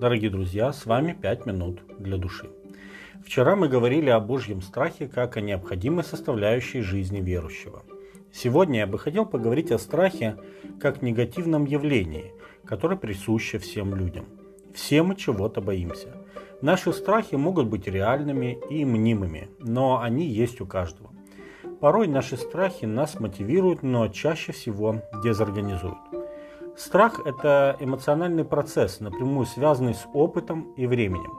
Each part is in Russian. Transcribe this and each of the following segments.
Дорогие друзья, с вами 5 минут для души. Вчера мы говорили о Божьем страхе как о необходимой составляющей жизни верующего. Сегодня я бы хотел поговорить о страхе как негативном явлении, которое присуще всем людям. Все мы чего-то боимся. Наши страхи могут быть реальными и мнимыми, но они есть у каждого. Порой наши страхи нас мотивируют, но чаще всего дезорганизуют. Страх – это эмоциональный процесс, напрямую связанный с опытом и временем.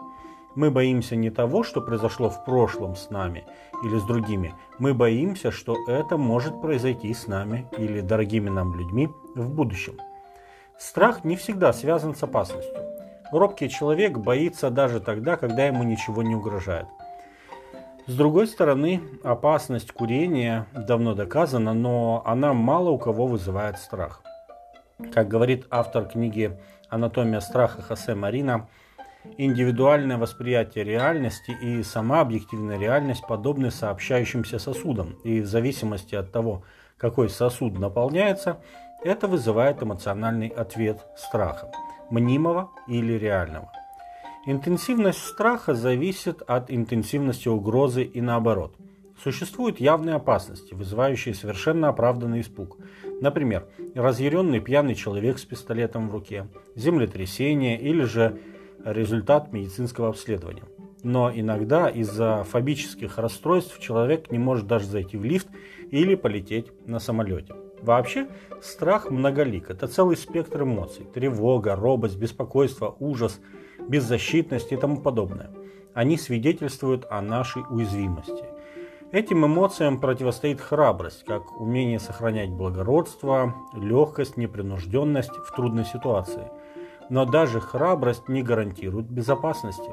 Мы боимся не того, что произошло в прошлом с нами или с другими. Мы боимся, что это может произойти с нами или дорогими нам людьми в будущем. Страх не всегда связан с опасностью. Робкий человек боится даже тогда, когда ему ничего не угрожает. С другой стороны, опасность курения давно доказана, но она мало у кого вызывает страх. Как говорит автор книги «Анатомия страха» Хосе Марина, индивидуальное восприятие реальности и сама объективная реальность подобны сообщающимся сосудам, и в зависимости от того, какой сосуд наполняется, это вызывает эмоциональный ответ страха, мнимого или реального. Интенсивность страха зависит от интенсивности угрозы и наоборот – Существуют явные опасности, вызывающие совершенно оправданный испуг. Например, разъяренный пьяный человек с пистолетом в руке, землетрясение или же результат медицинского обследования. Но иногда из-за фобических расстройств человек не может даже зайти в лифт или полететь на самолете. Вообще, страх многолик. Это целый спектр эмоций. Тревога, робость, беспокойство, ужас, беззащитность и тому подобное. Они свидетельствуют о нашей уязвимости – Этим эмоциям противостоит храбрость, как умение сохранять благородство, легкость, непринужденность в трудной ситуации. Но даже храбрость не гарантирует безопасности.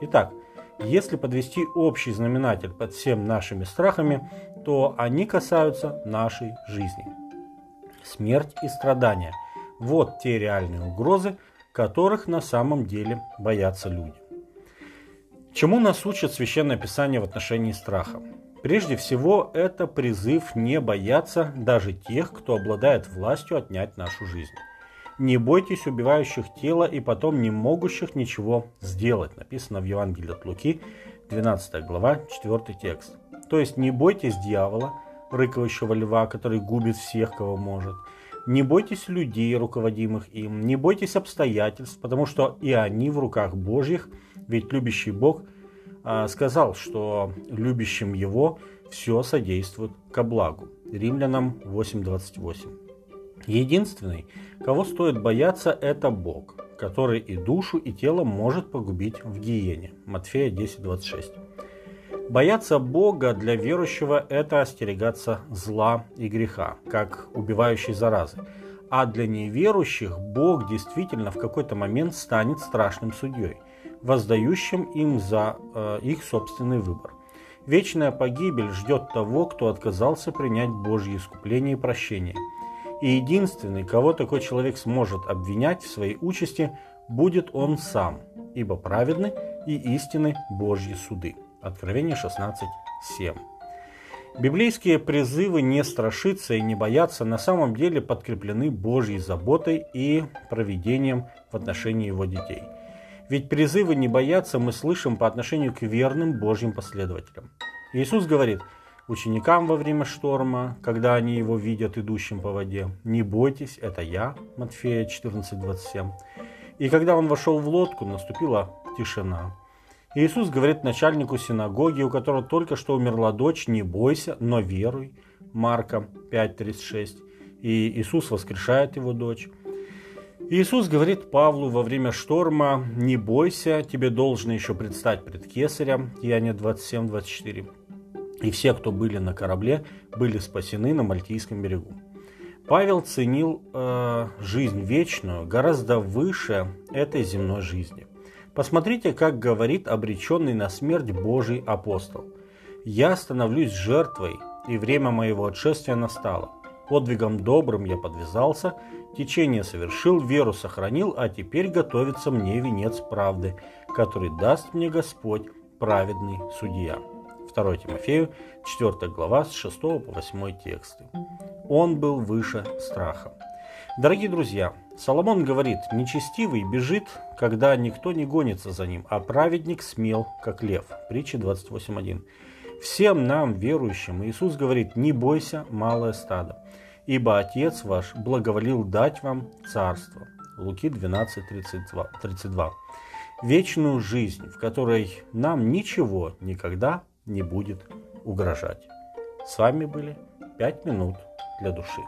Итак, если подвести общий знаменатель под всем нашими страхами, то они касаются нашей жизни. Смерть и страдания – вот те реальные угрозы, которых на самом деле боятся люди. Чему нас учит Священное Писание в отношении страха? Прежде всего, это призыв не бояться даже тех, кто обладает властью отнять нашу жизнь. Не бойтесь убивающих тело и потом не могущих ничего сделать, написано в Евангелии от Луки, 12 глава, 4 текст. То есть не бойтесь дьявола, рыковающего льва, который губит всех, кого может. Не бойтесь людей, руководимых им, не бойтесь обстоятельств, потому что и они в руках Божьих, ведь любящий Бог – сказал, что любящим его все содействует ко благу. Римлянам 8.28. Единственный, кого стоит бояться, это Бог, который и душу, и тело может погубить в гиене. Матфея 10.26. Бояться Бога для верующего – это остерегаться зла и греха, как убивающей заразы. А для неверующих Бог действительно в какой-то момент станет страшным судьей – воздающим им за э, их собственный выбор. Вечная погибель ждет того, кто отказался принять Божье искупление и прощение. И единственный, кого такой человек сможет обвинять в своей участи, будет он сам, ибо праведны и истины Божьи суды. Откровение 16.7. Библейские призывы не страшиться и не бояться на самом деле подкреплены Божьей заботой и проведением в отношении его детей – ведь призывы не бояться мы слышим по отношению к верным Божьим последователям. Иисус говорит ученикам во время шторма, когда они его видят идущим по воде, «Не бойтесь, это я» Матфея 14:27. И когда он вошел в лодку, наступила тишина. Иисус говорит начальнику синагоги, у которого только что умерла дочь, «Не бойся, но веруй» Марка 5:36. И Иисус воскрешает его дочь. Иисус говорит Павлу во время шторма, не бойся, тебе должно еще предстать пред кесарем, Иоанне 27-24. И все, кто были на корабле, были спасены на Мальтийском берегу. Павел ценил э, жизнь вечную гораздо выше этой земной жизни. Посмотрите, как говорит обреченный на смерть Божий апостол. «Я становлюсь жертвой, и время моего отшествия настало. Подвигом добрым я подвязался, течение совершил, веру сохранил, а теперь готовится мне венец правды, который даст мне Господь, праведный судья. 2 Тимофею, 4 глава, с 6 по 8 тексты. Он был выше страха. Дорогие друзья, Соломон говорит, нечестивый бежит, когда никто не гонится за ним, а праведник смел, как лев. Притча 28.1. Всем нам, верующим, Иисус говорит, не бойся, малое стадо, ибо Отец ваш благоволил дать вам царство. Луки 12.32. Вечную жизнь, в которой нам ничего никогда не будет угрожать. С вами были «Пять минут для души».